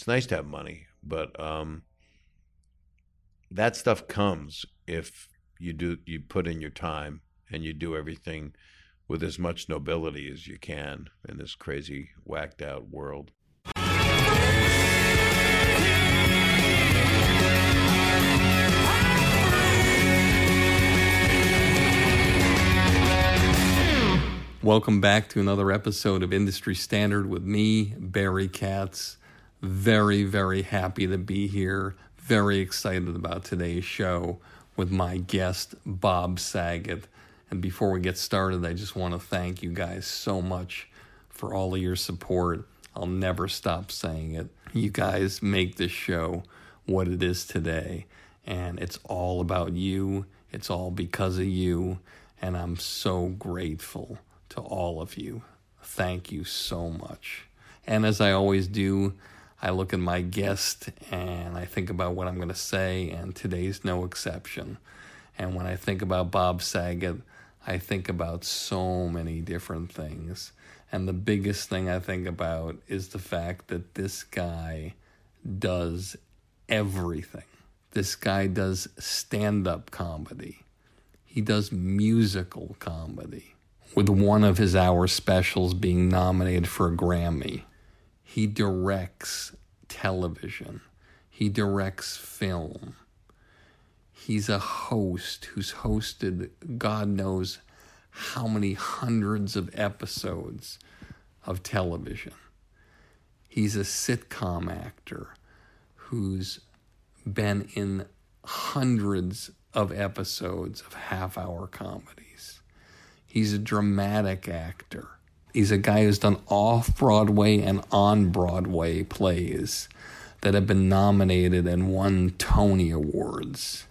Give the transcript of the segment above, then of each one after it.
It's nice to have money, but um, that stuff comes if you do you put in your time and you do everything with as much nobility as you can in this crazy whacked out world. Welcome back to another episode of Industry Standard with me, Barry Katz. Very, very happy to be here. Very excited about today's show with my guest, Bob Saget. And before we get started, I just want to thank you guys so much for all of your support. I'll never stop saying it. You guys make this show what it is today. And it's all about you, it's all because of you. And I'm so grateful to all of you. Thank you so much. And as I always do, I look at my guest and I think about what I'm going to say, and today's no exception. And when I think about Bob Saget, I think about so many different things. And the biggest thing I think about is the fact that this guy does everything. This guy does stand up comedy, he does musical comedy, with one of his hour specials being nominated for a Grammy. He directs television. He directs film. He's a host who's hosted God knows how many hundreds of episodes of television. He's a sitcom actor who's been in hundreds of episodes of half hour comedies. He's a dramatic actor He's a guy who's done off Broadway and on Broadway plays that have been nominated and won Tony Awards.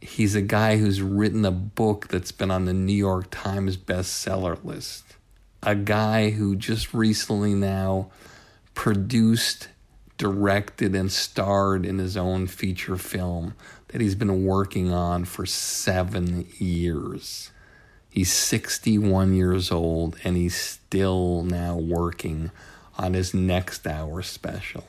He's a guy who's written a book that's been on the New York Times bestseller list. A guy who just recently now produced, directed, and starred in his own feature film that he's been working on for seven years. He's 61 years old and he's still now working on his next hour special.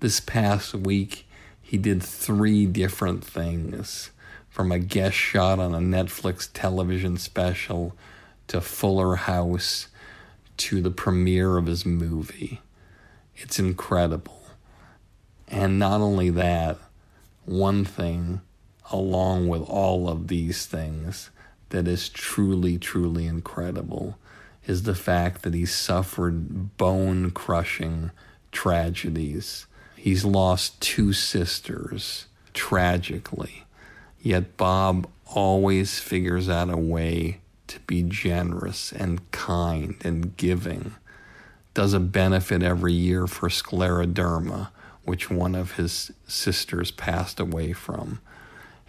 This past week, he did three different things from a guest shot on a Netflix television special to Fuller House to the premiere of his movie. It's incredible. And not only that, one thing along with all of these things that is truly, truly incredible is the fact that he suffered bone crushing tragedies. He's lost two sisters tragically, yet Bob always figures out a way to be generous and kind and giving. Does a benefit every year for scleroderma, which one of his sisters passed away from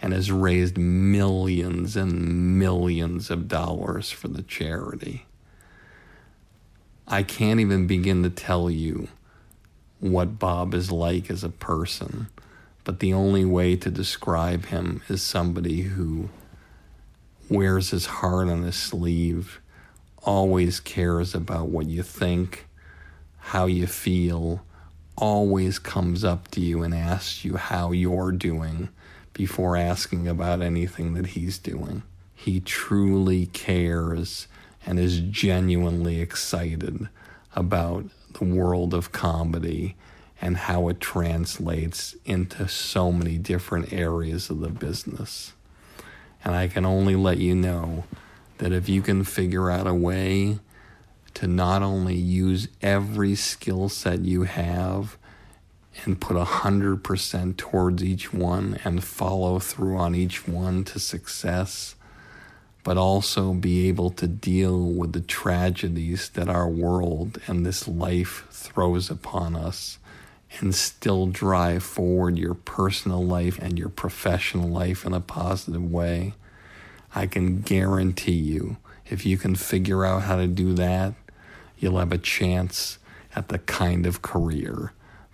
and has raised millions and millions of dollars for the charity. I can't even begin to tell you what Bob is like as a person but the only way to describe him is somebody who wears his heart on his sleeve, always cares about what you think, how you feel, always comes up to you and asks you how you're doing before asking about anything that he's doing. He truly cares and is genuinely excited about the world of comedy and how it translates into so many different areas of the business. And I can only let you know that if you can figure out a way to not only use every skill set you have and put a hundred percent towards each one and follow through on each one to success, but also be able to deal with the tragedies that our world and this life throws upon us and still drive forward your personal life and your professional life in a positive way. I can guarantee you, if you can figure out how to do that, you'll have a chance at the kind of career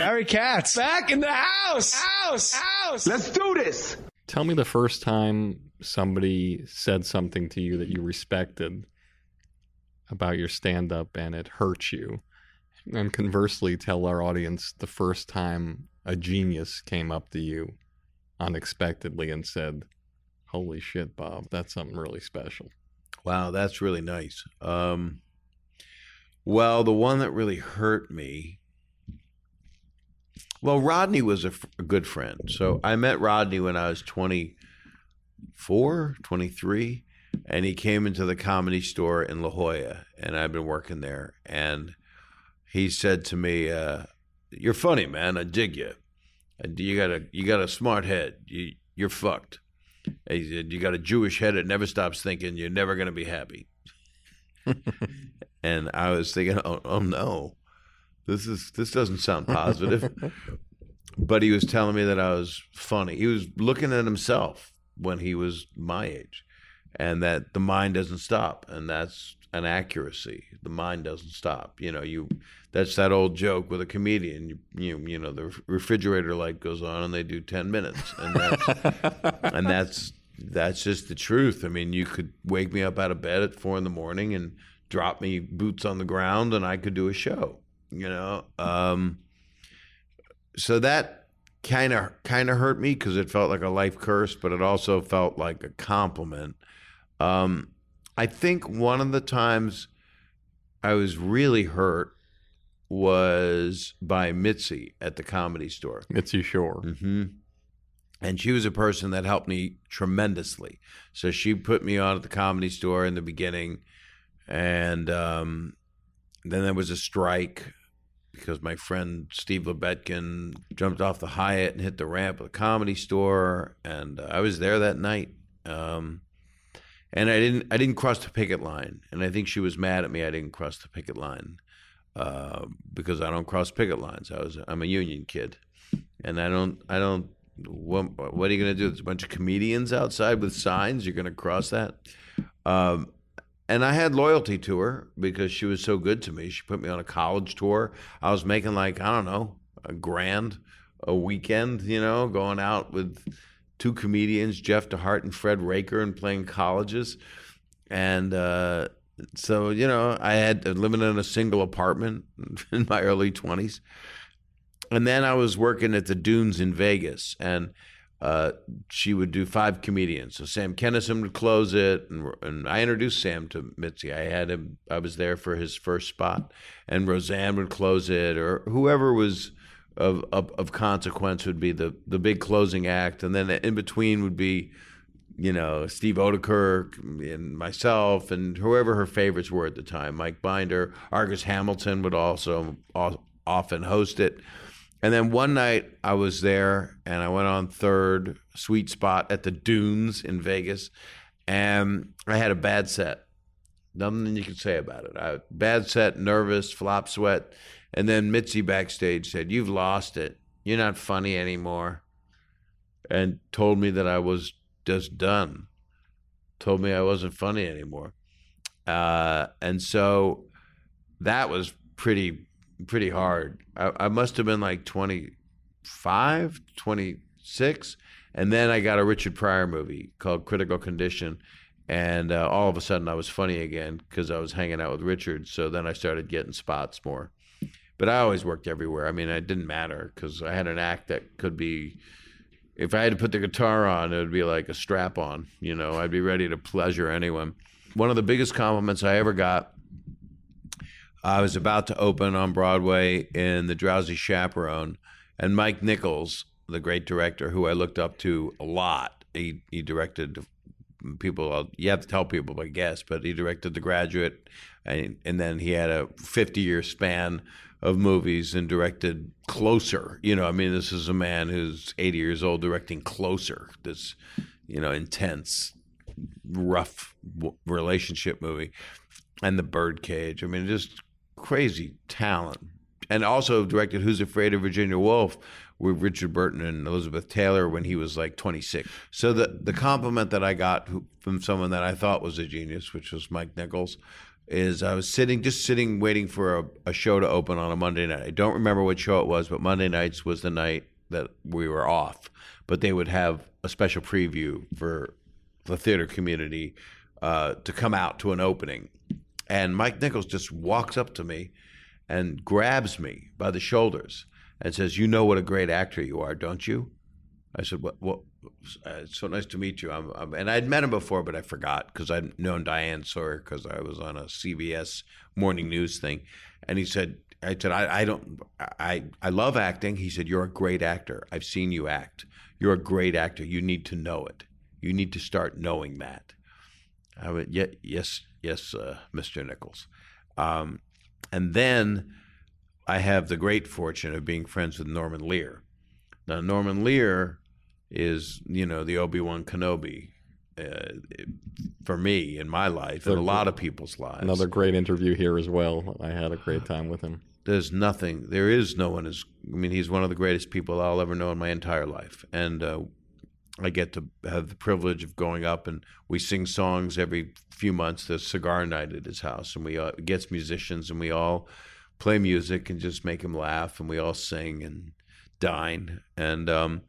Barry Katz. Back in the house. House. House. Let's do this. Tell me the first time somebody said something to you that you respected about your stand up and it hurt you. And conversely, tell our audience the first time a genius came up to you unexpectedly and said, Holy shit, Bob, that's something really special. Wow, that's really nice. Um, well, the one that really hurt me. Well, Rodney was a, f- a good friend. So I met Rodney when I was 24, 23, and he came into the comedy store in La Jolla, and I've been working there. And he said to me, uh, "You're funny, man. I dig you. You got a you got a smart head. You you're fucked." He said, "You got a Jewish head that never stops thinking. You're never gonna be happy." and I was thinking, "Oh, oh no, this is this doesn't sound positive." but he was telling me that I was funny. He was looking at himself when he was my age, and that the mind doesn't stop, and that's an accuracy. The mind doesn't stop. You know, you that's that old joke with a comedian. You you, you know, the refrigerator light goes on, and they do ten minutes, and that's and that's that's just the truth. I mean, you could wake me up out of bed at four in the morning and drop me boots on the ground, and I could do a show. You know, um, so that kind of kind of hurt me because it felt like a life curse, but it also felt like a compliment. Um, I think one of the times I was really hurt was by Mitzi at the comedy store. Mitzi Shore. hmm And she was a person that helped me tremendously. So she put me on at the comedy store in the beginning. And um, then there was a strike because my friend Steve Lubetkin jumped off the Hyatt and hit the ramp of the comedy store. And uh, I was there that night. Um, and I didn't I didn't cross the picket line. And I think she was mad at me I didn't cross the picket line uh, because I don't cross picket lines. I was I'm a union kid, and I don't I don't. What, what are you going to do? There's a bunch of comedians outside with signs. You're going to cross that. Um, and I had loyalty to her because she was so good to me. She put me on a college tour. I was making like I don't know a grand a weekend, you know, going out with two comedians, Jeff DeHart and Fred Raker, and playing colleges. And uh, so, you know, I had living in a single apartment in my early 20s. And then I was working at the Dunes in Vegas, and uh, she would do five comedians. So Sam Kinison would close it, and, and I introduced Sam to Mitzi. I had him; I was there for his first spot, and Roseanne would close it, or whoever was of of, of consequence would be the the big closing act, and then in between would be you know, Steve Oedekerk and myself and whoever her favorites were at the time, Mike Binder, Argus Hamilton would also often host it. And then one night I was there and I went on third sweet spot at the Dunes in Vegas, and I had a bad set. Nothing you can say about it. I, bad set, nervous, flop sweat, and then Mitzi backstage said, "You've lost it. You're not funny anymore," and told me that I was just done. Told me I wasn't funny anymore, uh, and so that was pretty pretty hard. I, I must have been like 25, 26. And then I got a Richard Pryor movie called Critical Condition. And uh, all of a sudden I was funny again because I was hanging out with Richard. So then I started getting spots more. But I always worked everywhere. I mean, it didn't matter because I had an act that could be. If I had to put the guitar on, it would be like a strap on. You know, I'd be ready to pleasure anyone. One of the biggest compliments I ever got I was about to open on Broadway in The Drowsy Chaperone, and Mike Nichols, the great director who I looked up to a lot, he, he directed people, you have to tell people, I guess, but he directed The Graduate, and, and then he had a 50 year span of movies and directed Closer. You know, I mean, this is a man who's 80 years old directing Closer, this, you know, intense, rough relationship movie and the birdcage. I mean, just crazy talent. And also directed Who's Afraid of Virginia Woolf with Richard Burton and Elizabeth Taylor when he was like 26. So the, the compliment that I got from someone that I thought was a genius, which was Mike Nichols, is I was sitting, just sitting, waiting for a, a show to open on a Monday night. I don't remember what show it was, but Monday nights was the night that we were off. But they would have a special preview for the theater community uh, to come out to an opening. And Mike Nichols just walks up to me and grabs me by the shoulders and says, "You know what a great actor you are, don't you?" I said, "What? what uh, it's so nice to meet you." I'm, I'm, and I'd met him before, but I forgot because I'd known Diane Sawyer because I was on a CBS morning news thing. And he said, "I said I, I don't I I love acting." He said, "You're a great actor. I've seen you act. You're a great actor. You need to know it. You need to start knowing that." I went, yeah, yes, yes, uh, Mr. Nichols. Um, and then I have the great fortune of being friends with Norman Lear. Now, Norman Lear is, you know, the Obi Wan Kenobi uh, for me in my life and a lot of people's lives. Another great interview here as well. I had a great time with him. There's nothing, there is no one as, I mean, he's one of the greatest people I'll ever know in my entire life. And uh, I get to have the privilege of going up and we sing songs every few months. There's cigar night at his house, and we uh, gets musicians and we all play music and just make him laugh, and we all sing and dine. And um,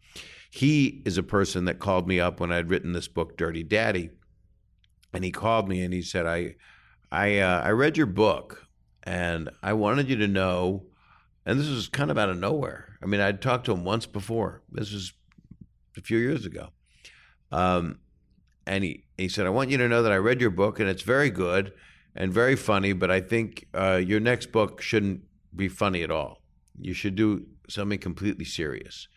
he is a person that called me up when I'd written this book, Dirty Daddy, and he called me and he said, "I, I, uh, I read your book, and I wanted you to know." And this was kind of out of nowhere. I mean, I'd talked to him once before. This was a few years ago. Um, and he, he said, I want you to know that I read your book and it's very good and very funny, but I think uh, your next book shouldn't be funny at all. You should do something completely serious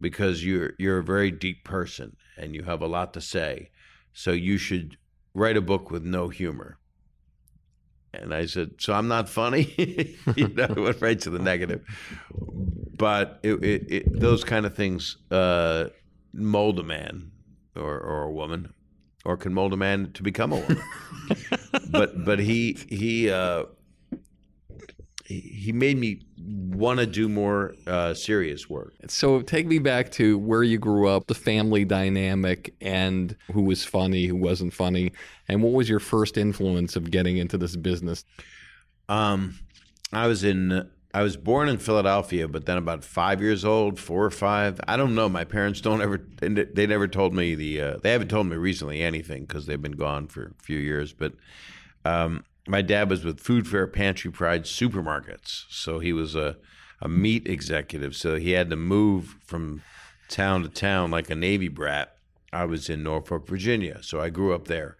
because you're you're a very deep person and you have a lot to say. So you should write a book with no humor. And I said, "So I'm not funny." you know, it went right to the negative. But it, it, it, those kind of things uh, mold a man or, or a woman or can mold a man to become a woman. but but he he uh, he made me want to do more uh, serious work. So take me back to where you grew up, the family dynamic, and who was funny, who wasn't funny, and what was your first influence of getting into this business? Um, I was in I was born in Philadelphia, but then about five years old, four or five. I don't know. My parents don't ever. They never told me the. Uh, they haven't told me recently anything because they've been gone for a few years. But um, my dad was with Food Fair Pantry Pride supermarkets, so he was a a meat executive. So he had to move from town to town like a Navy brat. I was in Norfolk, Virginia, so I grew up there,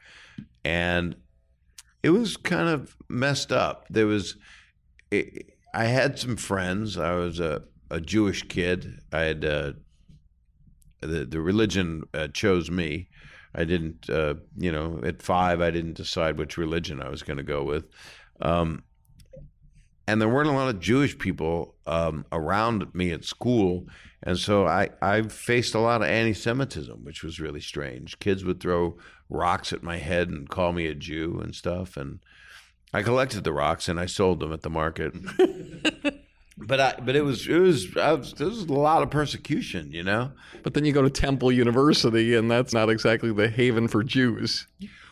and it was kind of messed up. There was. I had some friends. I was a, a Jewish kid. I had uh, the the religion uh, chose me. I didn't, uh, you know, at five I didn't decide which religion I was going to go with. Um, and there weren't a lot of Jewish people um, around me at school, and so I I faced a lot of anti-Semitism, which was really strange. Kids would throw rocks at my head and call me a Jew and stuff, and I collected the rocks and I sold them at the market. but I but it was it was I was, there was a lot of persecution, you know. But then you go to Temple University, and that's not exactly the haven for Jews.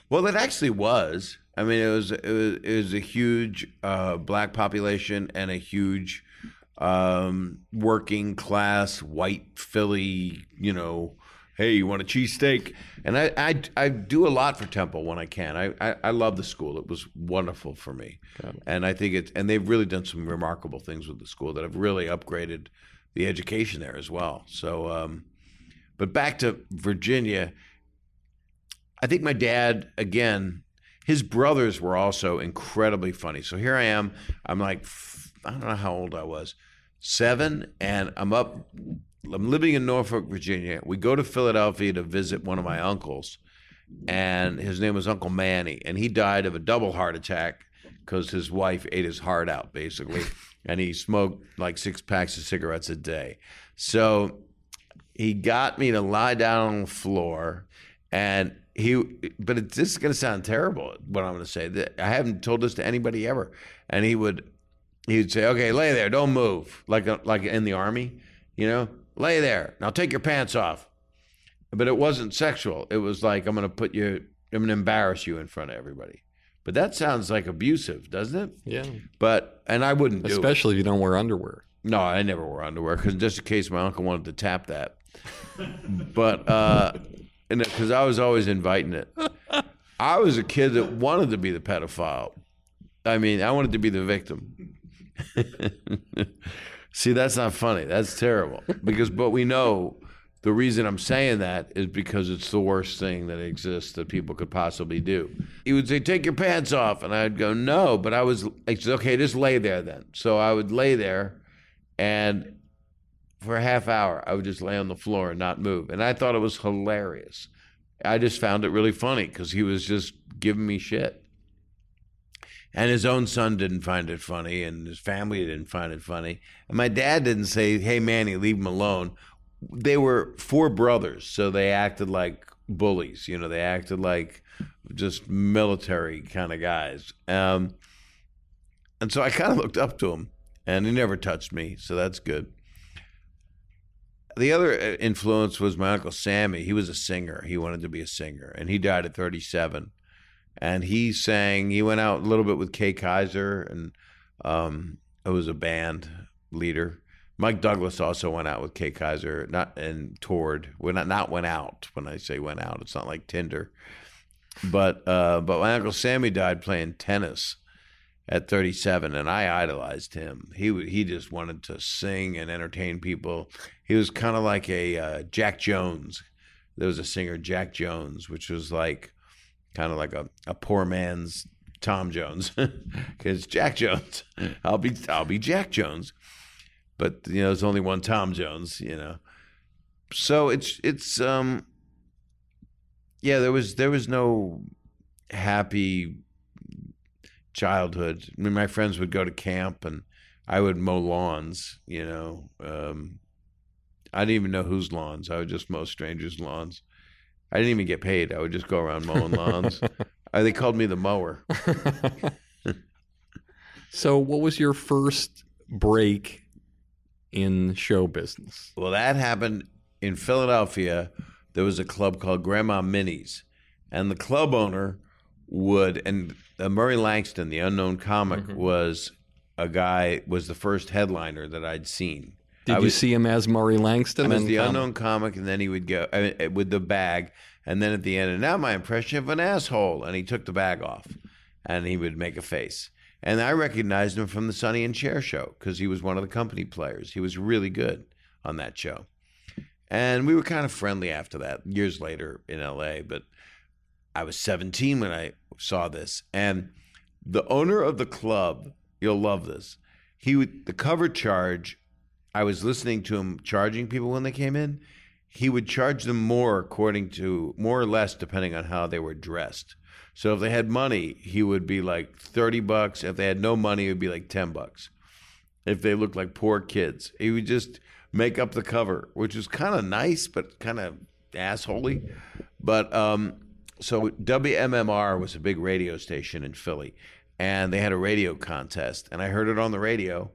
Well, it actually was. I mean, it was it was, it was a huge uh, black population and a huge um, working class white Philly. You know, hey, you want a cheesesteak? And I, I I do a lot for Temple when I can. I, I I love the school. It was wonderful for me, and I think it's and they've really done some remarkable things with the school that have really upgraded the education there as well. So, um, but back to Virginia. I think my dad, again, his brothers were also incredibly funny. So here I am. I'm like, I don't know how old I was, seven, and I'm up. I'm living in Norfolk, Virginia. We go to Philadelphia to visit one of my uncles, and his name was Uncle Manny, and he died of a double heart attack because his wife ate his heart out, basically, and he smoked like six packs of cigarettes a day. So he got me to lie down on the floor and he but it, this is going to sound terrible what i'm going to say that i haven't told this to anybody ever and he would he would say okay lay there don't move like uh, like in the army you know lay there now take your pants off but it wasn't sexual it was like i'm going to put you i'm going to embarrass you in front of everybody but that sounds like abusive doesn't it Yeah, but and i wouldn't do it especially if you don't wear underwear. no, I never wore underwear because just in case my uncle wanted to tap that. but uh, because I was always inviting it. I was a kid that wanted to be the pedophile. I mean, I wanted to be the victim. See, that's not funny. That's terrible. Because, but we know the reason I'm saying that is because it's the worst thing that exists that people could possibly do. He would say, "Take your pants off," and I'd go, "No," but I was like, "Okay, just lay there then." So I would lay there, and for a half hour, I would just lay on the floor and not move, and I thought it was hilarious. I just found it really funny because he was just giving me shit. And his own son didn't find it funny, and his family didn't find it funny. And my dad didn't say, Hey, Manny, leave him alone. They were four brothers, so they acted like bullies. You know, they acted like just military kind of guys. Um, and so I kind of looked up to him, and he never touched me, so that's good. The other uh, influence was my uncle Sammy. He was a singer. He wanted to be a singer, and he died at 37. And he sang. He went out a little bit with Kay Kyser, and um, it was a band leader. Mike Douglas also went out with Kay Kyser, not and toured. Well, not not went out. When I say went out, it's not like Tinder. But uh, but my uncle Sammy died playing tennis at 37 and I idolized him. He he just wanted to sing and entertain people. He was kind of like a uh, Jack Jones. There was a singer Jack Jones which was like kind of like a, a poor man's Tom Jones cuz Jack Jones. I'll be I'll be Jack Jones. But you know there's only one Tom Jones, you know. So it's it's um yeah, there was there was no happy childhood. I mean, my friends would go to camp and I would mow lawns, you know. Um, I didn't even know whose lawns. I would just mow strangers' lawns. I didn't even get paid. I would just go around mowing lawns. Uh, they called me the mower. So, what was your first break in show business? Well, that happened in Philadelphia. There was a club called Grandma Minnie's, and the club owner would and uh, Murray Langston, the unknown comic, was a guy was the first headliner that I'd seen. Did I you was- see him as Murray Langston? I was the unknown comic, and then he would go I mean, eh, with the bag, and then at the end, and now my impression of an asshole, and he took the bag off, and he would make a face, and I recognized him from the Sonny and Cher show because he was one of the company players. He was really good on that show, and we were kind of friendly after that. Years later in L.A., but I was 17 when I saw this, and the owner of the club, you'll love this. He would the cover charge. I was listening to him charging people when they came in. He would charge them more according to more or less depending on how they were dressed. So if they had money, he would be like 30 bucks. If they had no money, it would be like 10 bucks. if they looked like poor kids. He would just make up the cover, which is kind of nice, but kind of assholey. But um, so WMMR was a big radio station in Philly, and they had a radio contest, and I heard it on the radio,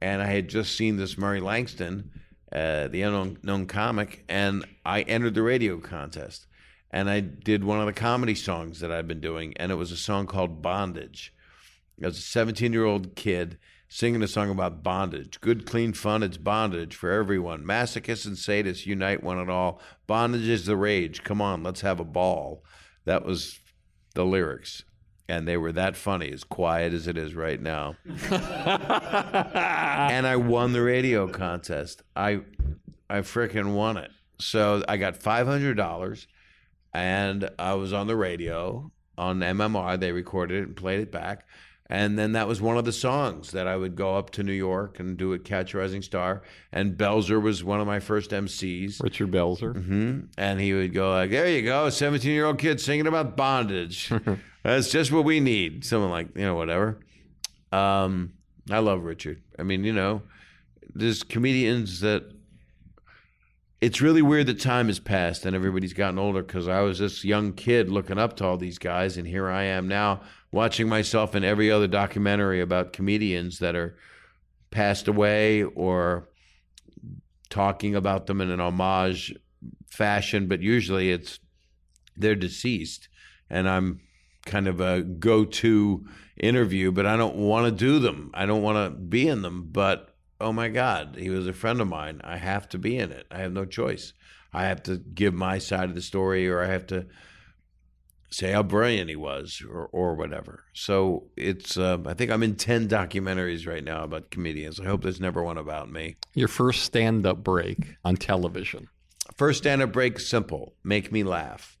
and I had just seen this Murray Langston, uh, the unknown comic, and I entered the radio contest, and I did one of the comedy songs that I've been doing, and it was a song called Bondage. I was a 17 year old kid singing a song about bondage. Good, clean fun, it's bondage for everyone. Masochists and sadists unite one and all. Bondage is the rage. Come on, let's have a ball. That was the lyrics. And they were that funny, as quiet as it is right now. and I won the radio contest. I I freaking won it. So I got five hundred dollars and I was on the radio on MMR. They recorded it and played it back. And then that was one of the songs that I would go up to New York and do at Catch a Rising Star. And Belzer was one of my first MCs. Richard Belzer. hmm And he would go like, "There you go, a 17 year old kid singing about bondage. That's just what we need." Someone like you know whatever. Um, I love Richard. I mean, you know, there's comedians that. It's really weird that time has passed and everybody's gotten older because I was this young kid looking up to all these guys, and here I am now watching myself in every other documentary about comedians that are passed away or talking about them in an homage fashion, but usually it's they're deceased, and I'm kind of a go-to interview, but I don't want to do them. I don't want to be in them, but oh my God, he was a friend of mine. I have to be in it. I have no choice. I have to give my side of the story, or I have to say how brilliant he was, or or whatever. So it's. Um, I think I'm in ten documentaries right now about comedians. I hope there's never one about me. Your first stand up break on television. First stand-up break, simple. Make me laugh.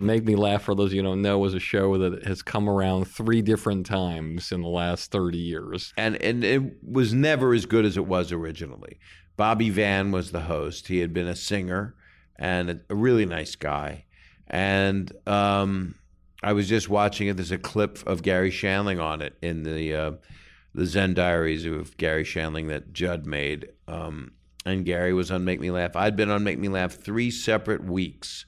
Make Me Laugh, for those of you who don't know, was a show that has come around three different times in the last 30 years. and and it was never as good as it was originally. Bobby Van was the host. He had been a singer and a, a really nice guy. And um, I was just watching it. There's a clip of Garry Shandling on it in the uh, the Zen Diaries of Garry Shandling that Judd made. Um, and Gary was on Make Me Laugh. I'd been on Make Me Laugh three separate weeks.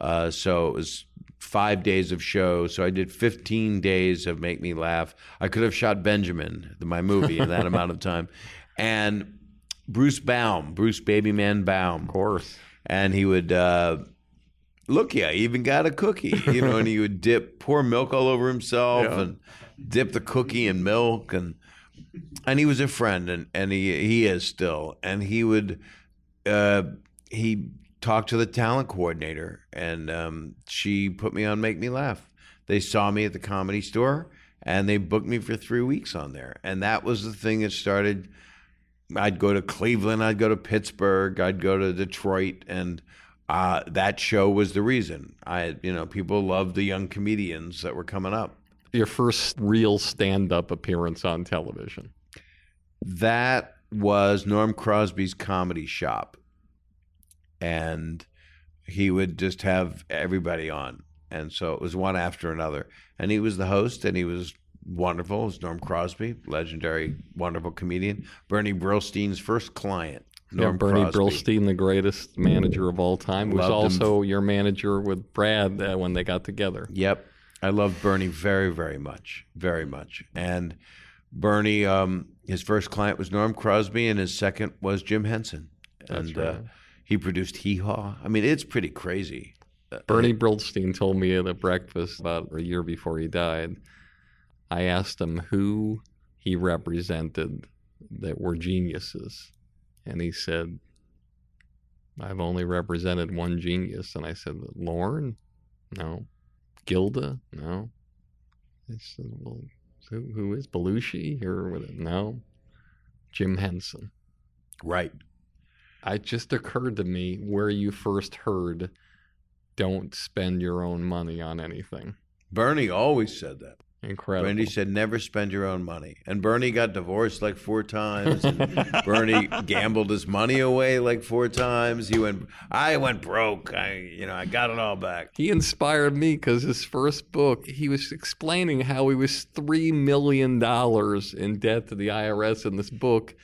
Uh, so it was five days of shows. So I did 15 days of Make Me Laugh. I could have shot Benjamin, my movie, in that amount of time. And Bruce Baum, Bruce Babyman Baum. Of course. And he would, uh, look, yeah, he even got a cookie, you know, and he would dip, pour milk all over himself Yeah. and dip the cookie in milk. And, and he was a friend and, and he, he is still. And he would, uh, he talked to the talent coordinator and um, she put me on Make Me Laugh. They saw me at the comedy store and they booked me for three weeks on there. And that was the thing that started. I'd go to Cleveland, I'd go to Pittsburgh, I'd go to Detroit, and uh, that show was the reason. I, you know, people loved the young comedians that were coming up. Your first real stand up appearance on television. That was Norm Crosby's comedy shop. And he would just have everybody on. And so it was one after another. And he was the host and he was wonderful. It was Norm Crosby, legendary, wonderful comedian. Bernie Brillstein's first client. Norm yeah, Bernie Crosby. Brillstein, the greatest manager of all time, was Loved him. also your manager with Brad uh, when they got together. Yep. I love Bernie very, very much. Very much. And Bernie, um, his first client was Norm Crosby, and his second was Jim Henson. That's and uh, right. He produced Hee Haw. I mean, it's pretty crazy. Bernie Brillstein told me at a breakfast about a year before he died. I asked him who he represented that were geniuses. And he said, I've only represented one genius. And I said, Lorne? No. Gilda? No. I said, well, who, who is Belushi? Or no. Jim Henson. Right. It just occurred to me where you first heard don't spend your own money on anything. Bernie always said that. Incredible. Bernie said, "Never spend your own money." And Bernie got divorced like four times. Bernie gambled his money away like four times. He went, "I went broke. I, you know, I got it all back." He inspired me because his first book, he was explaining how he was $3 million in debt to the IRS in this book.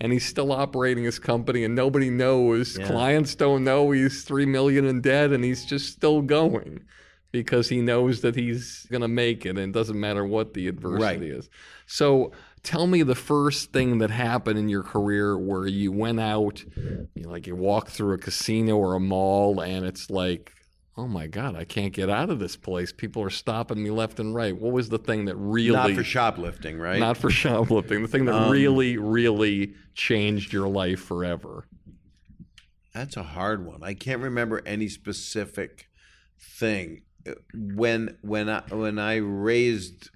And he's still operating his company, and nobody knows. Yeah. Clients don't know he's three million in debt, and he's just still going because he knows that he's going to make it, and it doesn't matter what the adversity is. So, tell me the first thing that happened in your career where you went out, you know, like you walk through a casino or a mall, and it's like, oh my god, I can't get out of this place. People are stopping me left and right. What was the thing that really Not for shoplifting, right? not for shoplifting, the thing that Um, really, really changed your life forever? That's a hard one. I can't remember any specific thing. When when I when I raised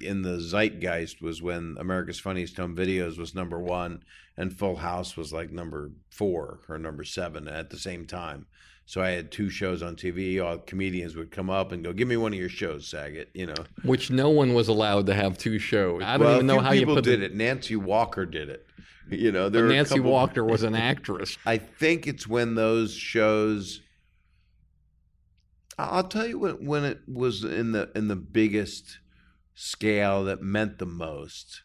in the zeitgeist was when America's Funniest Home Videos was number one and Full House was like number four or number seven at the same time. So I had two shows on TV. All comedians would come up and go, "Give me one of your shows, Saget." You know, Which no one was allowed to have two shows. I don't well, even know how you put did the, it. Nancy Walker did it. You know, there Nancy couple- Walker was an actress. I think it's when those shows. I'll tell you when when it was in the in the biggest scale that meant the most.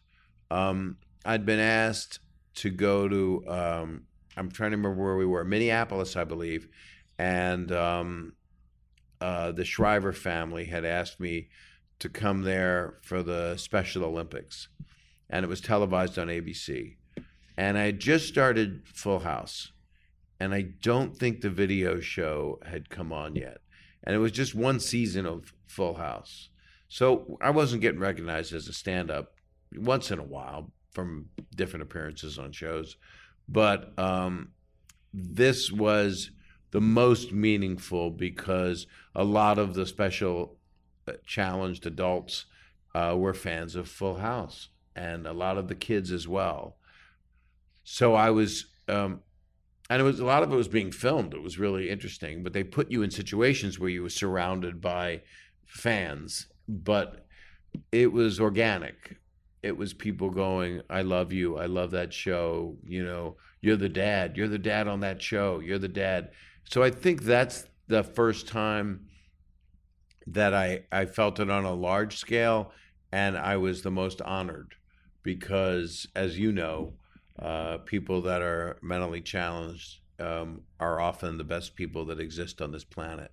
Um, I'd been asked to go to. Um, I'm trying to remember where we were, Minneapolis, I believe, and um, uh, the Shriver family had asked me to come there for the Special Olympics, and it was televised on ABC and I had just started Full House, and I don't think the video show had come on yet, and it was just one season of Full House, so I wasn't getting recognized as a stand-up once in a while from different appearances on shows, but um, this was the most meaningful because a lot of the special uh, challenged adults uh, were fans of Full House, and a lot of the kids as well so I was, um, and it was a lot of it was being filmed. It was really interesting, but they put you in situations where you were surrounded by fans, but it was organic. It was people going, "I love you. I love that show. You know, you're the dad. You're the dad on that show. You're the dad." So I think that's the first time that I I felt it on a large scale, and I was the most honored because, as you know, uh, people that are mentally challenged um, are often the best people that exist on this planet.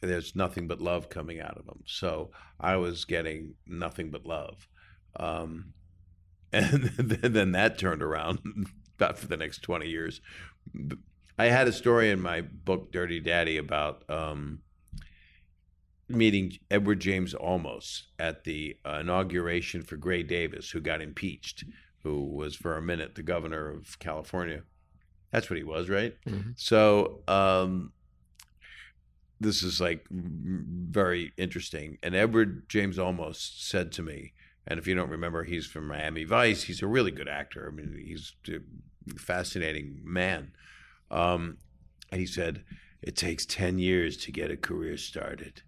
There's nothing but love coming out of them. So I was getting nothing but love. Um, and then that turned around about for the next 20 years. I had a story in my book, Dirty Daddy, about um, meeting Edward James Olmos at the uh, inauguration for Gray Davis, who got impeached who was for a minute the governor of California. That's what he was, right? Mhm. So um, this is like very interesting. And Edward James Olmos said to me, and if you don't remember, he's from Miami Vice. He's a really good actor. I mean, he's a fascinating man. Um, and he said, "It takes ten years to get a career started,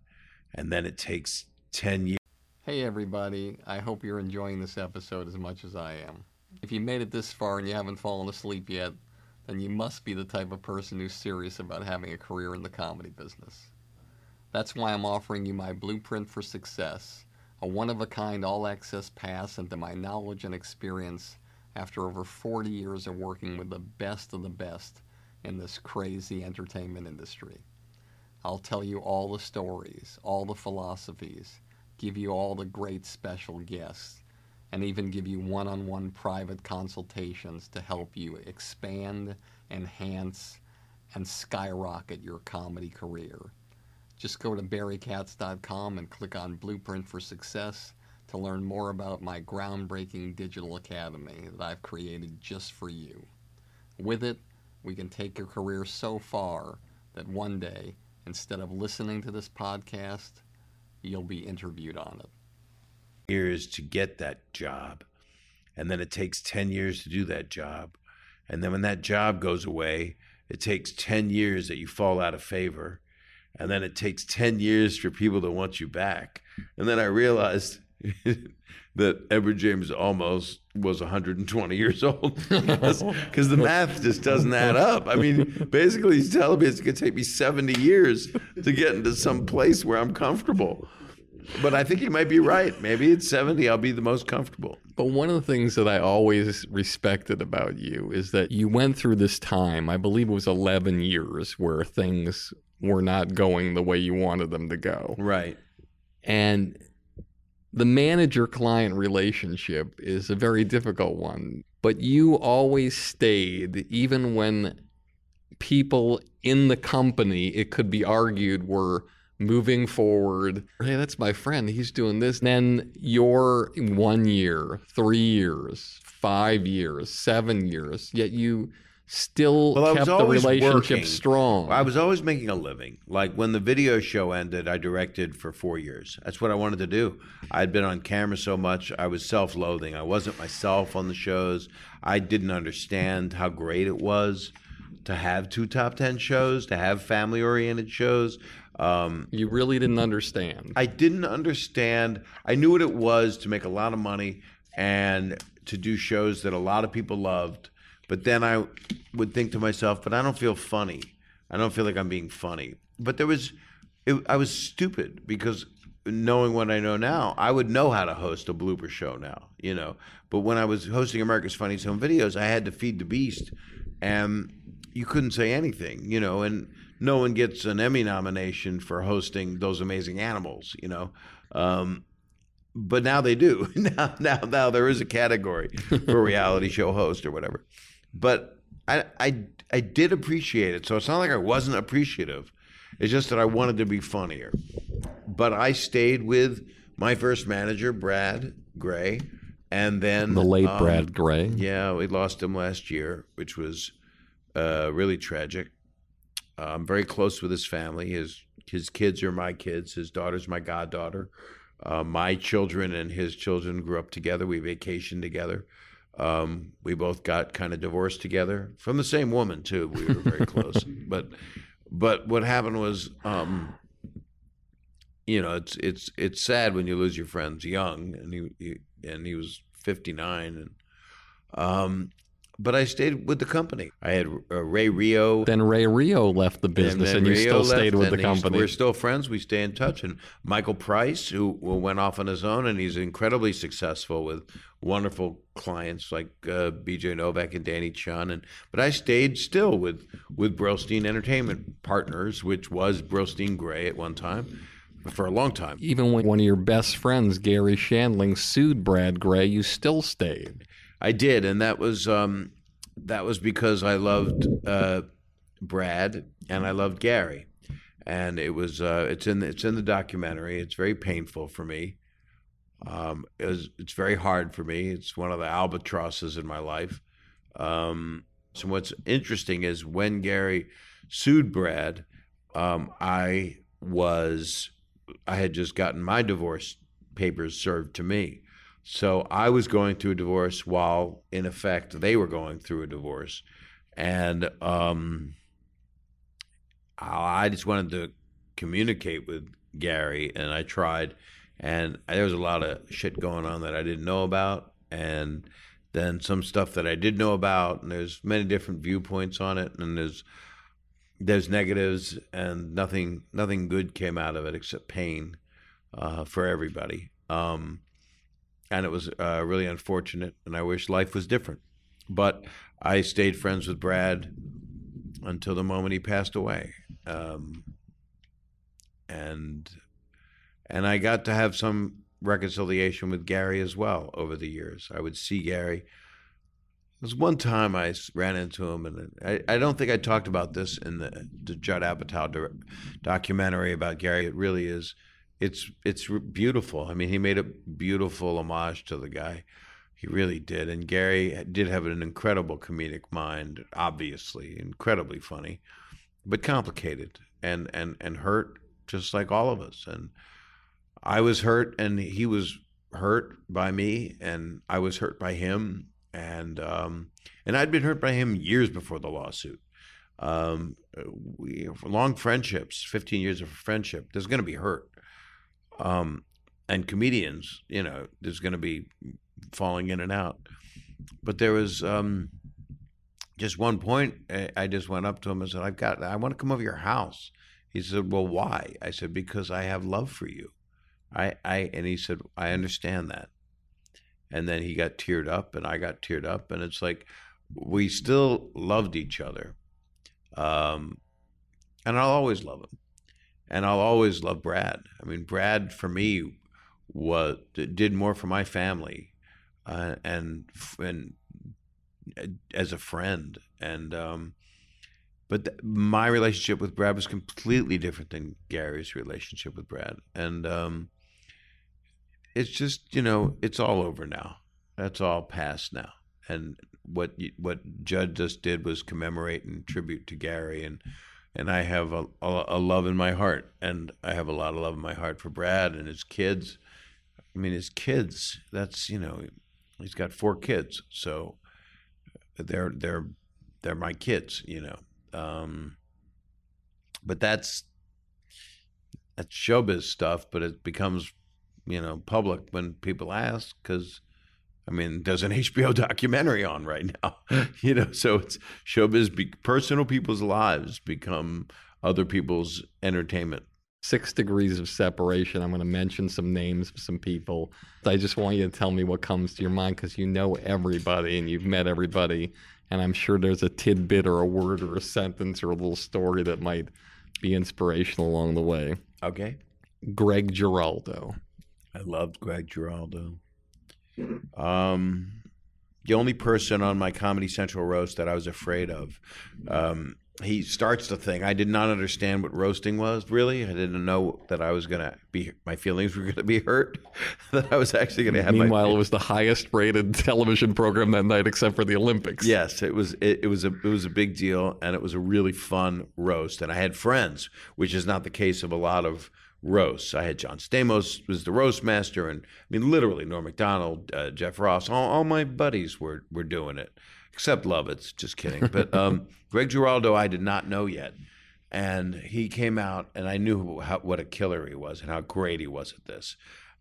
and then it takes ten years." Hey, everybody. I hope you're enjoying this episode as much as I am. If you made it this far and you haven't fallen asleep yet, then you must be the type of person who's serious about having a career in the comedy business. That's why I'm offering you my Blueprint for Success, a one of a kind all access pass into my knowledge and experience after over 40 years of working with the best of the best in this crazy entertainment industry. I'll tell you all the stories, all the philosophies, give you all the great special guests, and even give you one on one private consultations to help you expand, enhance, and skyrocket your comedy career. Just go to barrykatz.com and click on Blueprint for Success to learn more about my groundbreaking digital academy that I've created just for you. With it, we can take your career so far that one day, instead of listening to this podcast, you'll be interviewed on it. years to get that job. And then it takes 10 years to do that job. And then when that job goes away, it takes 10 years that you fall out of favor. and then it takes 10 years for people to want you back. And then I realized that Edward James Olmos was 120 years old because the math just doesn't add up. I mean, basically, he's telling me it's going to take me 70 years to get into some place where I'm comfortable. But I think he might be right. Maybe at 70, I'll be the most comfortable. But one of the things that I always respected about you is that you went through this time, I believe it was 11 years, where things were not going the way you wanted them to go. Right. And the manager client relationship is a very difficult one, but you always stayed, even when people in the company, it could be argued, were moving forward. Hey, that's my friend. He's doing this. Then your one year, three years, five years, seven years, yet you still Well, I was kept the relationship working. strong. I was always making a living. Like when the video show ended, I directed for four years. That's what I wanted to do. I'd been on camera so much, I was self loathing. I wasn't myself on the shows. I didn't understand how great it was to have two top 10 shows, to have family oriented shows. Um, you really didn't understand. I didn't understand. I knew what it was to make a lot of money and to do shows that a lot of people loved. But then I would think to myself, but I don't feel funny. I don't feel like I'm being funny. But there was, it, I was stupid because knowing what I know now, I would know how to host a blooper show now, you know. But when I was hosting America's Funniest Home Videos, I had to feed the beast, and you couldn't say anything, you know. And no one gets an Emmy nomination for hosting those amazing animals, you know. Um, but now they do. now, now, now there is a category for reality show host or whatever. But I, I, I did appreciate it. So it's not like I wasn't appreciative. It's just that I wanted to be funnier. But I stayed with my first manager, Brad Grey, and then the late um, Brad Grey. Yeah, we lost him last year, which was uh, really tragic. Uh, I'm very close with his family. His his kids are my kids. His daughter's my goddaughter. Uh, my children and his children grew up together. We vacationed together. Um, we both got kind of divorced together from the same woman too. We were very close. But but what happened was, um, you know, it's it's it's sad when you lose your friends young, and he, he and he was 59, and um, but I stayed with the company. I had uh, Ray Rio. Then Ray Rio left the business, and, then you Rio still stayed with the company. We're still friends. We stay in touch. And Michael Price, who went off on his own, and he's incredibly successful with wonderful clients like uh, B.J. Novak and Danny Chun. And but I stayed still with with Brillstein Entertainment Partners, which was Brillstein Grey at one time, for a long time. Even when one of your best friends, Garry Shandling, sued Brad Grey, you still stayed. I did, and that was um, that was because I loved uh, Brad and I loved Garry, and it was uh, it's in the, it's in the documentary. It's very painful for me. Um, it was, it's very hard for me. It's one of the albatrosses in my life. Um, so what's interesting is when Garry sued Brad, um, I was I had just gotten my divorce papers served to me. So I was going through a divorce while, in effect, they were going through a divorce, and um, I just wanted to communicate with Garry, and I tried, and there was a lot of shit going on that I didn't know about, and then some stuff that I did know about, and there's many different viewpoints on it, and there's there's negatives, and nothing nothing good came out of it except pain uh, for everybody. Um, and it was uh, really unfortunate. And I wish life was different. But I stayed friends with Brad until the moment he passed away, um, and and I got to have some reconciliation with Garry as well over the years. I would see Garry. There was one time I ran into him, and I, I don't think I talked about this in the, the Judd Apatow do- documentary about Garry. It really is it's it's beautiful. I mean, he made a beautiful homage to the guy. He really did. And Garry did have an incredible comedic mind, obviously, incredibly funny, but complicated and and and hurt just like all of us. And I was hurt and he was hurt by me and I was hurt by him and um and I'd been hurt by him years before the lawsuit. Um, we long friendships, 15 years of friendship. There's going to be hurt. Um, and comedians, you know, there's going to be falling in and out. But there was um, just one point. I- I just went up to him and said, "I've got. I want to come over your house." He said, "Well, why?" I said, "Because I have love for you." I, I, and he said, "I understand that." And then he got teared up, and I got teared up, and it's like we still loved each other. Um, and I'll always love him, and I'll always love Brad. I mean, Brad for me was did more for my family, uh, and and uh, as a friend, and um, but th- my relationship with Brad was completely different than Garry's relationship with Brad, and um, it's just you know it's all over now. That's all past now, and what what Judd just did was commemorate and tribute to Garry, and and I have a, a, a love in my heart, and I have a lot of love in my heart for Brad and his kids. I mean, his kids. That's you know, he's got four kids, so they're they're they're my kids, you know. Um, but that's that's showbiz stuff. But it becomes you know public when people ask because I mean, there's an HBO documentary on right now, you know. So it's showbiz. Be, personal people's lives become other people's entertainment. Six degrees of separation. I'm going to mention some names of some people. I just want you to tell me what comes to your mind because you know everybody and you've met everybody. And I'm sure there's a tidbit or a word or a sentence or a little story that might be inspirational along the way. Okay. Greg Giraldo. I loved Greg Giraldo. Um, the only person on my Comedy Central roast that I was afraid of. Um, he starts the thing. I did not understand what roasting was really. I didn't know that I was gonna be my feelings were gonna be hurt. that I was actually gonna have. Meanwhile, it was the highest rated television program that night, except for the Olympics. Yes, it was. It, it was a it was a big deal, and it was a really fun roast. And I had friends, which is not the case of a lot of roasts. I had John Stamos was the roast master, and I mean literally Norm Macdonald, uh, Jeff Ross, all, all my buddies were were doing it, except Lovitz. Just kidding. But um, Greg Giraldo, I did not know yet, and he came out, and I knew how, what a killer he was and how great he was at this.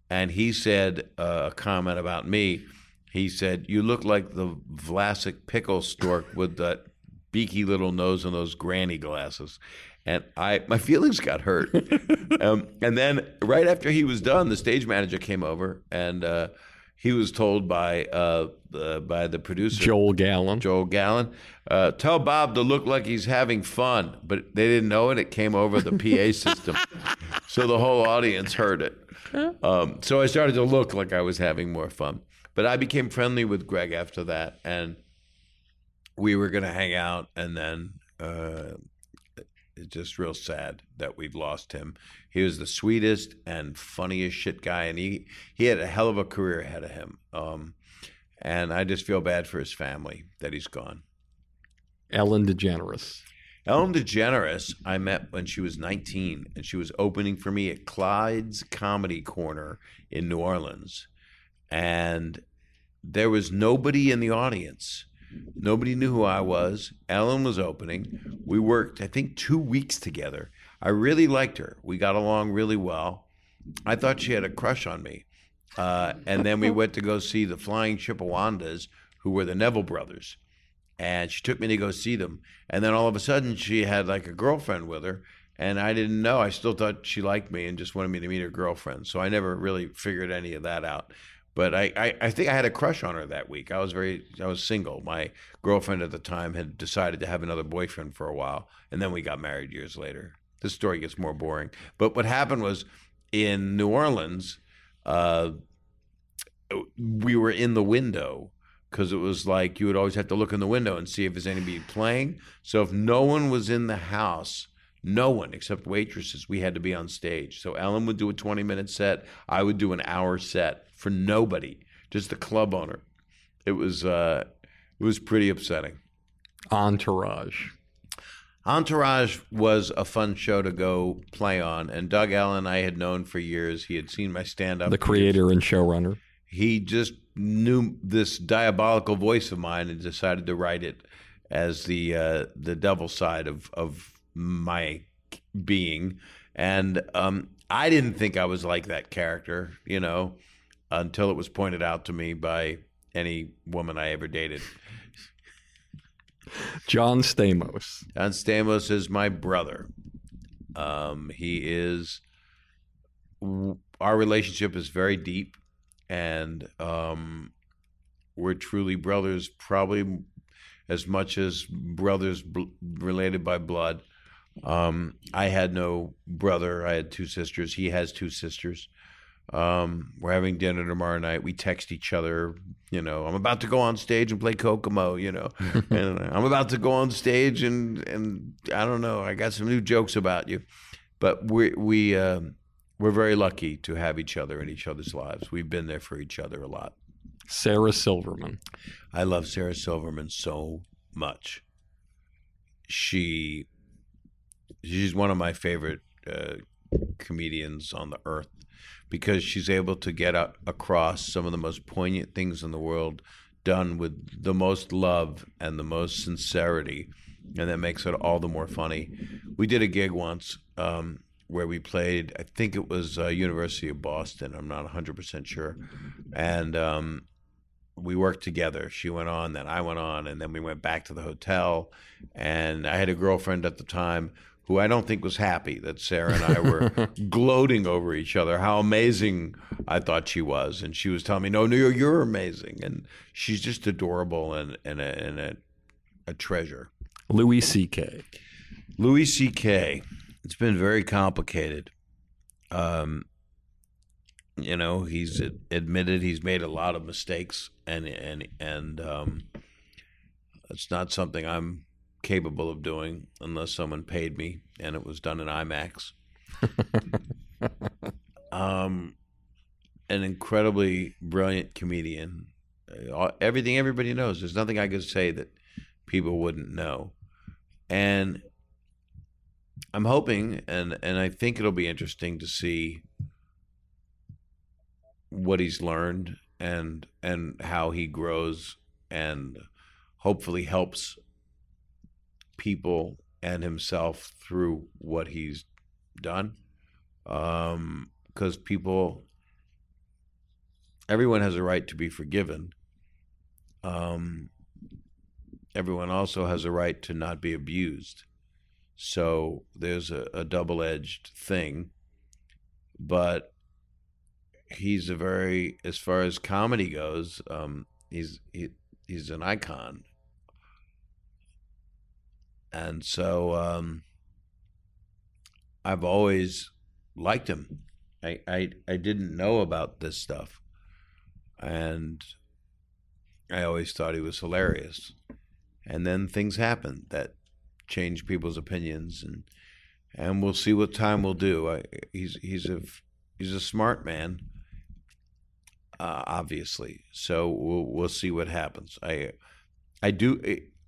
And he said uh, a comment about me. He said, "You look like the Vlasic pickle stork with that beaky little nose and those granny glasses." And I, my feelings got hurt. um, and then right after he was done, the stage manager came over, and uh, he was told by uh, uh, by the producer Joel Gallen. Joel Gallen, uh, tell Bob to look like he's having fun. But they didn't know it. It came over the PA system. so the whole audience heard it. Um, so I started to look like I was having more fun. But I became friendly with Greg after that. And we were going to hang out. And then uh, it's just real sad that we've lost him. He was the sweetest and funniest shit guy. And he, he had a hell of a career ahead of him. Um, and I just feel bad for his family that he's gone. Ellen DeGeneres. Ellen DeGeneres, I met when she was 19, and she was opening for me at Clyde's Comedy Corner in New Orleans. And there was nobody in the audience. Nobody knew who I was. Ellen was opening. We worked, I think, two weeks together. I really liked her. We got along really well. I thought she had a crush on me. Uh, and then we went to go see the Flying Chippewandas, who were the Neville brothers and she took me to go see them. And then all of a sudden, she had like a girlfriend with her, and I didn't know. I still thought she liked me and just wanted me to meet her girlfriend. So I never really figured any of that out. But I, I, I think I had a crush on her that week. I was very, I was single. My girlfriend at the time had decided to have another boyfriend for a while, and then we got married years later. This story gets more boring. But what happened was in New Orleans, uh, we were in the window because it was like you would always have to look in the window and see if there's anybody playing. So if no one was in the house, no one except waitresses, we had to be on stage. So Ellen would do a 20 minute set, I would do an hour set for nobody, just the club owner. It was uh, it was pretty upsetting. Entourage. Entourage was a fun show to go play on, and Doug Ellin I had known for years. He had seen my stand up. The creator and showrunner. he just knew this diabolical voice of mine and decided to write it as the uh, the devil side of of my being, and um, I didn't think I was like that character, you know, until it was pointed out to me by any woman I ever dated. John Stamos. John Stamos is my brother. Um, he is. Our relationship is very deep, and um, we're truly brothers. Probably as much as brothers bl- related by blood. Um, I had no brother. I had two sisters. He has two sisters. Um, we're having dinner tomorrow night. We text each other. You know, I'm about to go on stage and play Kokomo. You know, and I'm about to go on stage and and I don't know. I got some new jokes about you, but we we uh, we're very lucky to have each other in each other's lives. We've been there for each other a lot. Sarah Silverman. I love Sarah Silverman so much. She she's one of my favorite uh, comedians on the earth because she's able to get a- across some of the most poignant things in the world done with the most love and the most sincerity and that makes it all the more funny we did a gig once um, where we played i think it was uh, university of boston i'm not 100% sure and um, we worked together. She went on, then I went on, and then we went back to the hotel. And I had a girlfriend at the time who I don't think was happy that Sarah and I were gloating over each other, how amazing I thought she was. And she was telling me, No, no, you're, you're amazing. And she's just adorable and, and, a, and a, a treasure. Louis C.K. Louis C.K. It's been very complicated. Um, you know, he's ad- admitted he's made a lot of mistakes, and and and um, it's not something I'm capable of doing unless someone paid me, and it was done in IMAX. um, an incredibly brilliant comedian. Uh, Everything everybody knows. There's nothing I could say that people wouldn't know, and I'm hoping, and and I think it'll be interesting to see what he's learned and and how he grows and hopefully helps people and himself through what he's done. Um because people everyone has a right to be forgiven. Um everyone also has a right to not be abused. So there's a, a double-edged thing but he's a very as far as comedy goes um he's he, he's an icon and so um i've always liked him i i i didn't know about this stuff and i always thought he was hilarious and then things happened that changed people's opinions and and we'll see what time will do I, he's he's a he's a smart man uh, obviously. So we'll we'll see what happens. I I do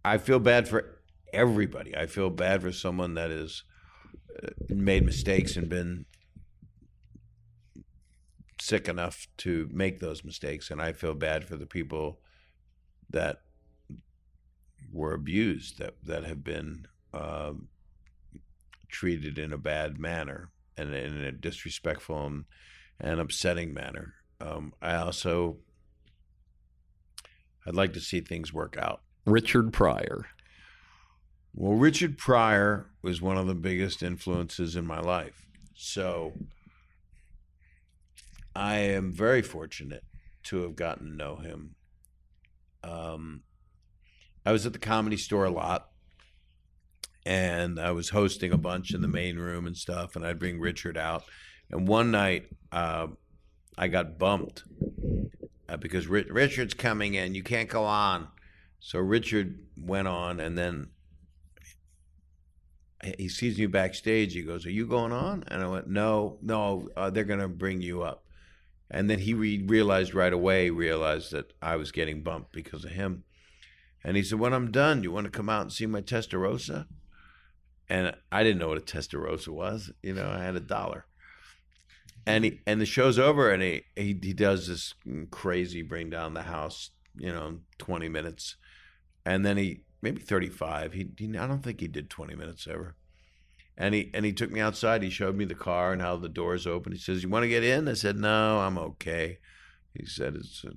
I feel bad for everybody. I feel bad for someone that has uh, made mistakes and been sick enough to make those mistakes, and I feel bad for the people that were abused that that have been um, treated in a bad manner and in a disrespectful and, and upsetting manner um, I also I'd like to see things work out. Richard Pryor. Well, Richard Pryor was one of the biggest influences in my life. So I am very fortunate to have gotten to know him. Um, I was at the comedy store a lot and I was hosting a bunch in the main room and stuff, and I'd bring Richard out. And one night, uh, I got bumped uh, because Ri- Richard's coming in. You can't go on. So Richard went on, and then he sees me backstage. He goes, "Are you going on?" And I went, "No, no. Uh, they're going to bring you up." And then he re- realized right away, realized that I was getting bumped because of him. And he said, "When I'm done, you want to come out and see my Testarossa?" And I didn't know what a Testarossa was. You know, I had a dollar and he and the show's over and he, he he does this crazy bring down the house you know 20 minutes and then he maybe 35. He, he I don't think he did 20 minutes ever. And he and he took me outside. He showed me the car and how the doors open. He says, "You want to get in?" I said, "No, I'm okay." He said, "It's a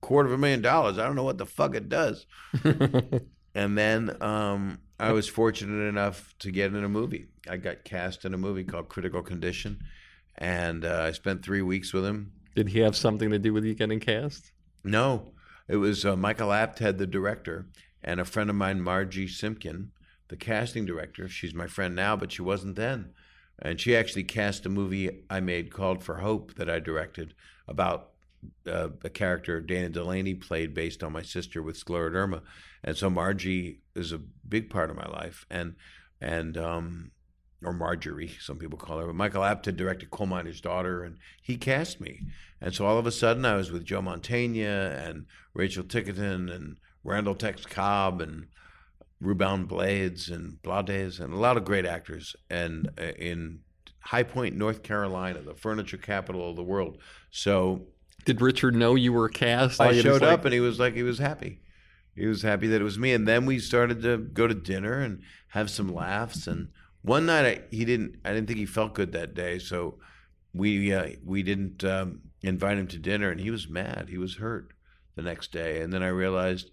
quarter of a million dollars. I don't know what the fuck it does." and then um, I was fortunate enough to get in a movie. I got cast in a movie called Critical Condition, and uh, I spent three weeks with him. Did he have something to do with you getting cast? No, it was uh, Michael Apted, the director, and a friend of mine, Margie Simkin, the casting director. She's my friend now, but she wasn't then. And she actually cast a movie I made called For Hope that I directed about uh, a character Dana Delany played based on my sister with scleroderma. And so Margie is a big part of my life. And, and, um, or Marjorie, some people call her. But Michael Apted directed Coal Miner's Daughter, and he cast me. And so all of a sudden, I was with Joe Mantegna and Rachel Ticotin and Randall Tex Cobb and Ruben Blades and Blades and a lot of great actors. And uh, in High Point, North Carolina, the furniture capital of the world. So Did Richard know you were cast? I Like, showed like- up and he was like, he was happy. He was happy that it was me. And then we started to go to dinner and have some laughs. And one night I, he didn't, I didn't think he felt good that day. So we, uh, we didn't um, invite him to dinner and he was mad. He was hurt the next day. And then I realized,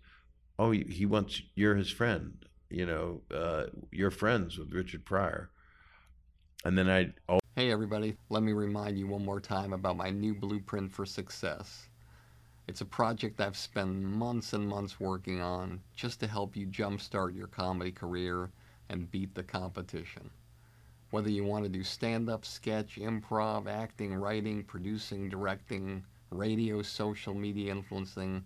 oh, he, wants, you're his friend. You know, uh, you're friends with Richard Pryor. And then I, oh, Hey everybody, let me remind you one more time about my new blueprint for success. It's a project I've spent months and months working on just to help you jumpstart your comedy career and beat the competition. Whether you want to do stand up, sketch, improv, acting, writing, producing, directing, radio, social media influencing,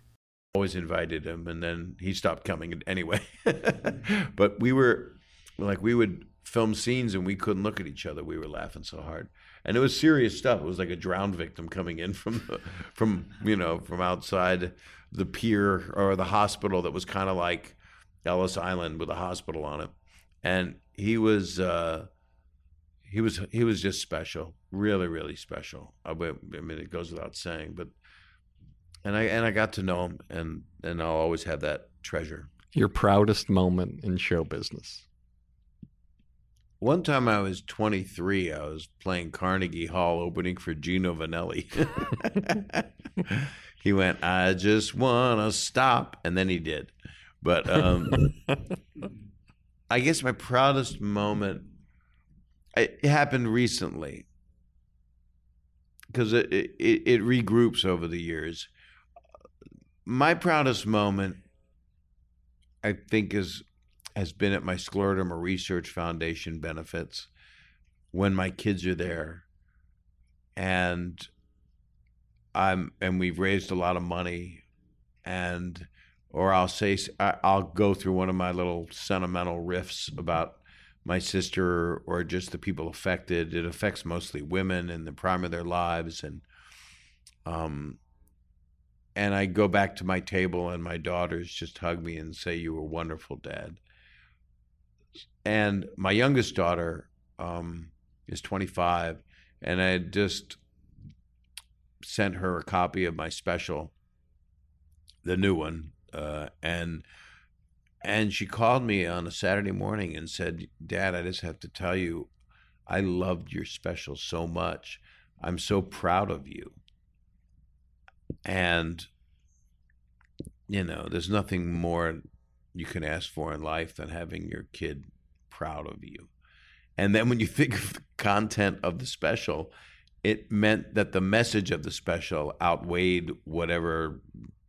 Always invited him and then he stopped coming anyway. But we were like we would film scenes and we couldn't look at each other. We were laughing so hard. And it was serious stuff. It was like a drowned victim coming in from the, from you know from outside the pier or the hospital that was kind of like Ellis Island with a hospital on it. And he was uh he was he was just special. Really really special. I mean it goes without saying but and I and I got to know him, and and I'll always have that treasure. Your proudest moment in show business. One time I was 23, I was playing Carnegie Hall opening for Gino Vannelli. he went, "I just want to stop," and then he did. But um, I guess my proudest moment it, happened recently because it, it it regroups over the years. My proudest moment, I think, is has been at my Scleroderma Research Foundation benefits when my kids are there, and I'm and we've raised a lot of money, and or I'll say I'll go through one of my little sentimental riffs about my sister or just the people affected. It affects mostly women in the prime of their lives, and um, and I go back to my table, and my daughters just hug me and say, "You were wonderful, Dad." And my youngest daughter um, is 25, and I just sent her a copy of my special, the new one, uh, and and she called me on a Saturday morning and said, Dad, I just have to tell you, I loved your special so much. I'm so proud of you. And, you know, there's nothing more you can ask for in life than having your kid proud of you. And then when you think of the content of the special, it meant that the message of the special outweighed whatever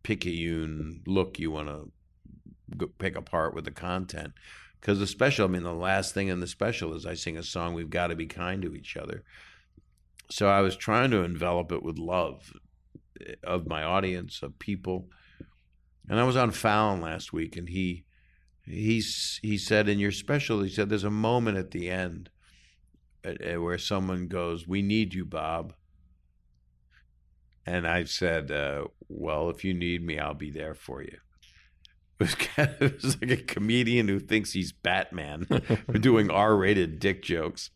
picayune look you want to pick apart with the content. Because the special, I mean, the last thing in the special is I sing a song, We've Got to Be Kind to Each Other. So I was trying to envelop it with love of my audience, of people. And I was on Fallon last week, and he he's he said in your special, he said there's a moment at the end uh, where someone goes, "We need you, Bob." And I said, uh, "Well, if you need me, I'll be there for you." It was, kind of, it was like a comedian who thinks he's Batman doing R-rated dick jokes.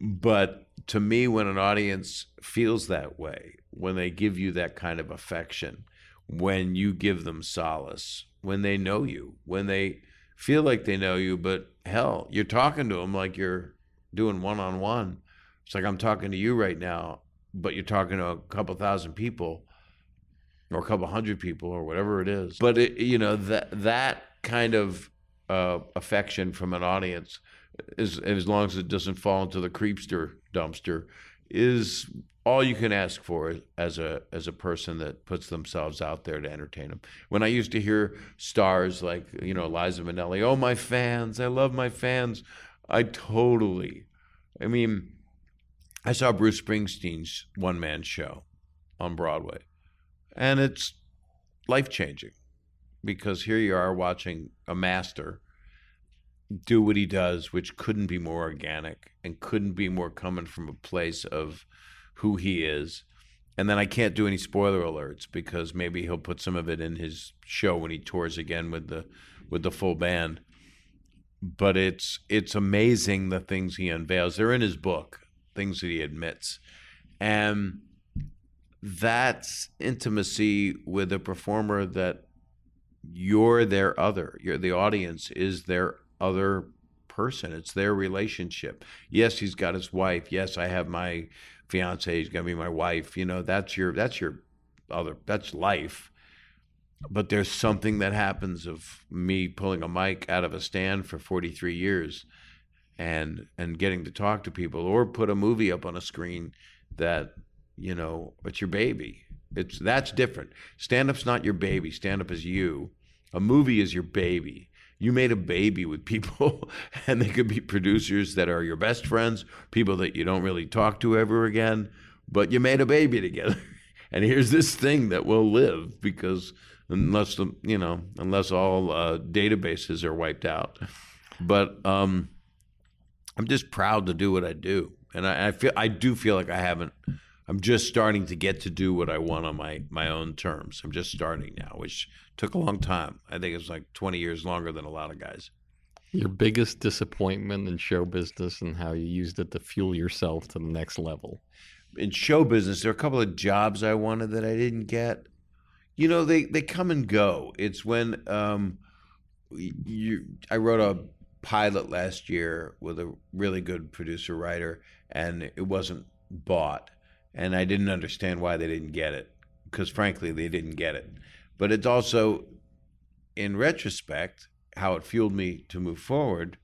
But to me, when an audience feels that way, when they give you that kind of affection, when you give them solace, when they know you, when they feel like they know you, but hell, you're talking to them like you're doing one on one. It's like I'm talking to you right now, but you're talking to a couple thousand people or a couple hundred people or whatever it is. But it, you know that that kind of uh, affection from an audience, is as long as it doesn't fall into the creepster dumpster, is all you can ask for as a as a person that puts themselves out there to entertain them. When I used to hear stars like you know Liza Minnelli, oh my fans, I love my fans. I totally, I mean, I saw Bruce Springsteen's one man show on Broadway, and it's life changing because here you are watching a master do what he does, which couldn't be more organic and couldn't be more coming from a place of who he is. And then I can't do any spoiler alerts because maybe he'll put some of it in his show when he tours again with the with the full band. But it's it's amazing the things he unveils. They're in his book, things that he admits. And that's intimacy with a performer that you're their other. You're the audience is their other person. It's their relationship. Yes, he's got his wife. Yes, I have my fiance. He's gonna be my wife. You know, that's your that's your other that's life. But there's something that happens of me pulling a mic out of a stand for 43 years and and getting to talk to people or put a movie up on a screen that you know it's your baby it's that's different stand up's not your baby stand up is you a movie is your baby you made a baby with people and they could be producers that are your best friends people that you don't really talk to ever again but you made a baby together. And here's this thing that will live because unless the you know unless all uh, databases are wiped out. But um, i'm just proud to do what i do. And I, I feel i do feel like i haven't i'm just starting to get to do what i want on my my own terms. I'm just starting now which took a long time. I think it's like 20 years longer than a lot of guys. Your biggest disappointment in show business and how you used it to fuel yourself to the next level. In show business, there are a couple of jobs I wanted that I didn't get. You know, they, they come and go. It's when um, you, I wrote a pilot last year with a really good producer writer, and it wasn't bought. And I didn't understand why they didn't get it because, frankly, they didn't get it but it's also, in retrospect, how it fueled me to move forward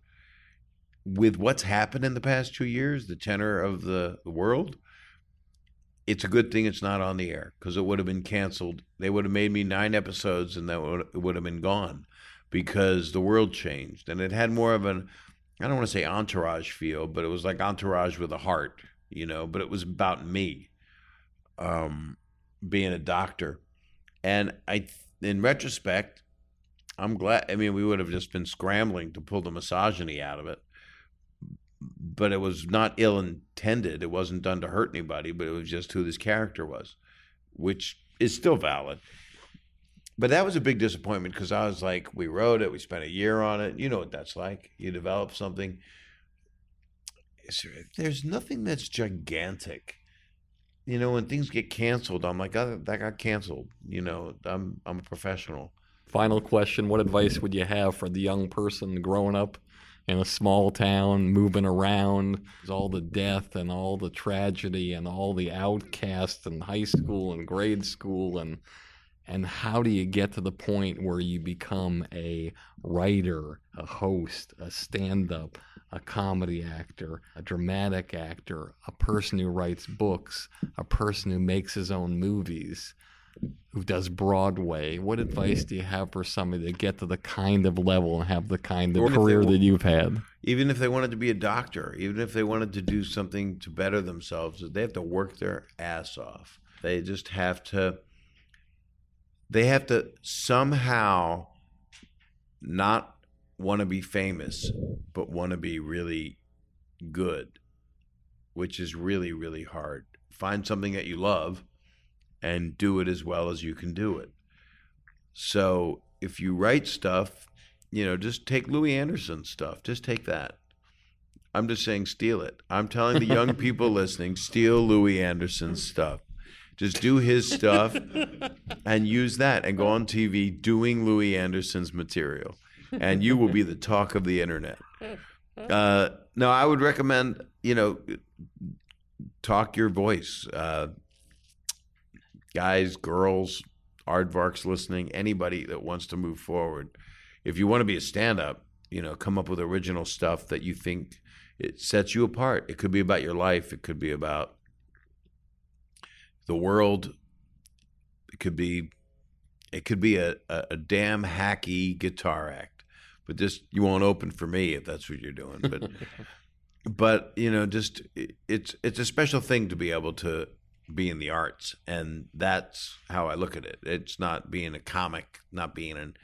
with what's happened in the past two years, the tenor of the, the world. It's a good thing it's not on the air because it would have been canceled. They would have made me nine episodes and that would, it would have been gone because the world changed. And it had more of an, I don't want to say entourage feel, but it was like entourage with a heart, you know, but it was about me um, being a doctor and I, in retrospect, I'm glad. I mean, we would have just been scrambling to pull the misogyny out of it, but it was not ill intended. It wasn't done to hurt anybody, but it was just who this character was, which is still valid. But that was a big disappointment because I was like, we wrote it, we spent a year on it. You know what that's like. You develop something. There's nothing that's gigantic you know, when things get canceled, I'm like, oh, that got canceled. You know, I'm I'm a professional. Final question: What advice would you have for the young person growing up in a small town, moving around, all the death and all the tragedy and all the outcasts in high school and grade school and And how do you get to the point where you become a writer, a host, a stand up, a comedy actor, a dramatic actor, a person who writes books, a person who makes his own movies, who does Broadway? What advice do you have for somebody to get to the kind of level and have the kind of Or if they career that you've had? even if they wanted to be a doctor, even if they wanted to do something to better themselves, they have to work their ass off. They just have to they have to somehow not want to be famous, but want to be really good, which is really, really hard. Find something that you love and do it as well as you can do it. So if you write stuff, you know, just take Louie Anderson stuff. Just take that. I'm just saying, steal it. I'm telling the young people listening, steal Louie Anderson's stuff. Just do his stuff and use that and go on TV doing Louie Anderson's material. And you will be the talk of the internet. Uh, no, I would recommend, you know, talk your voice. Uh, guys, girls, aardvarks listening, anybody that wants to move forward. If you want to be a stand up, you know, come up with original stuff that you think it sets you apart. It could be about your life, it could be about the world. It could be it could be a, a, a damn hacky guitar act. But just you won't open for me if that's what you're doing. But but you know, just it- it's it's a special thing to be able to be in the arts, and that's how I look at it. It's not being a comic, not being an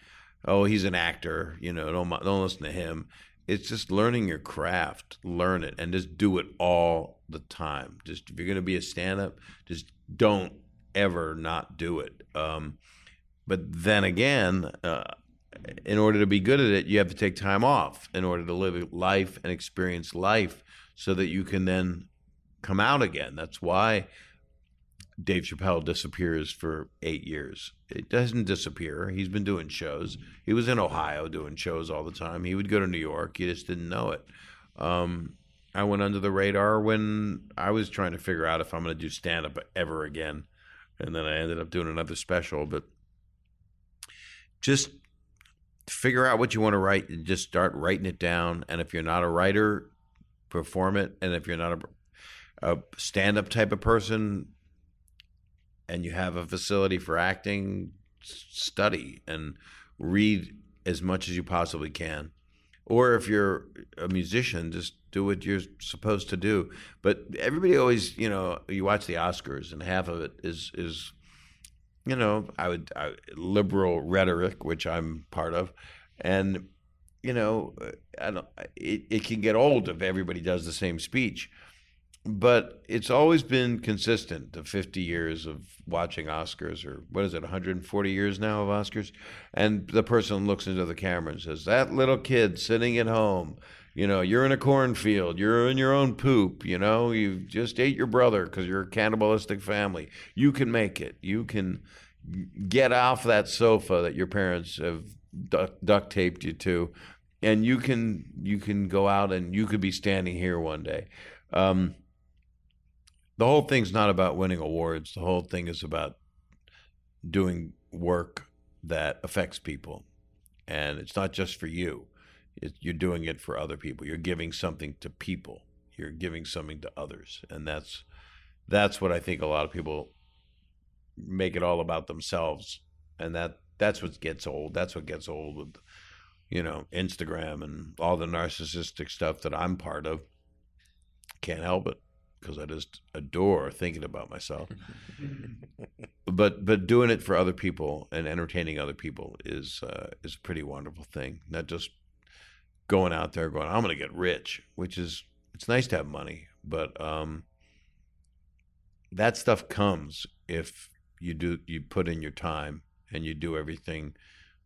oh he's an actor. You know, don't don't listen to him. It's just learning your craft, learn it, and just do it all the time. Just if you're going to be a stand-up, just don't ever not do it. Um, but then again, uh, in order to be good at it, you have to take time off in order to live life and experience life so that you can then come out again. That's why Dave Chappelle disappears for eight years. It doesn't disappear. He's been doing shows. He was in Ohio doing shows all the time. He would go to New York. You just didn't know it. Um, I went under the radar when I was trying to figure out if I'm going to do stand up ever again. And then I ended up doing another special. But just figure out what you want to write and just start writing it down. And if you're not a writer, perform it. And if you're not a, a stand up type of person and you have a facility for acting, study and read as much as you possibly can. Or if you're a musician, just do what you're supposed to do. But everybody always, you know, you watch the Oscars and half of it is is you know, I would I, liberal rhetoric, which I'm part of, and you know, uh, I don't. It, it can get old if everybody does the same speech, but it's always been consistent. The 50 years of watching Oscars, or what is it, 140 years now of Oscars, and the person looks into the camera and says, "That little kid sitting at home." You know, you're in a cornfield. You're in your own poop. You know, you just ate your brother because you're a cannibalistic family. You can make it. You can get off that sofa that your parents have duct, duct taped you to, and you can you can go out and you could be standing here one day. Um, the whole thing's not about winning awards. The whole thing is about doing work that affects people, and it's not just for you. You're doing it for other people. You're giving something to people. You're giving something to others, and that's that's what I think a lot of people make it all about themselves, and that that's what gets old. That's what gets old with you know Instagram and all the narcissistic stuff that I'm part of. Can't help it because I just adore thinking about myself. but but doing it for other people and entertaining other people is uh, is a pretty wonderful thing. Not just going out there going I'm going to get rich, which is it's nice to have money, but um, that stuff comes if you do you put in your time and you do everything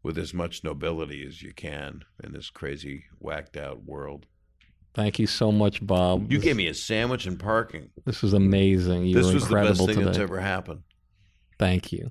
with as much nobility as you can in this crazy whacked out world. Thank you so much, Bob. You This- gave me a sandwich and parking. This was amazing. You this were was the best thing today. that's ever happened. Thank you.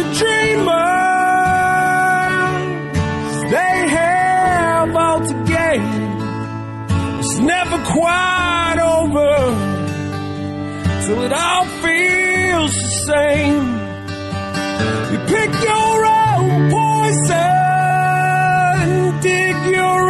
the dreamers, they have all to gain. It's never quite over till it all feels the same. You pick your own poison, dig your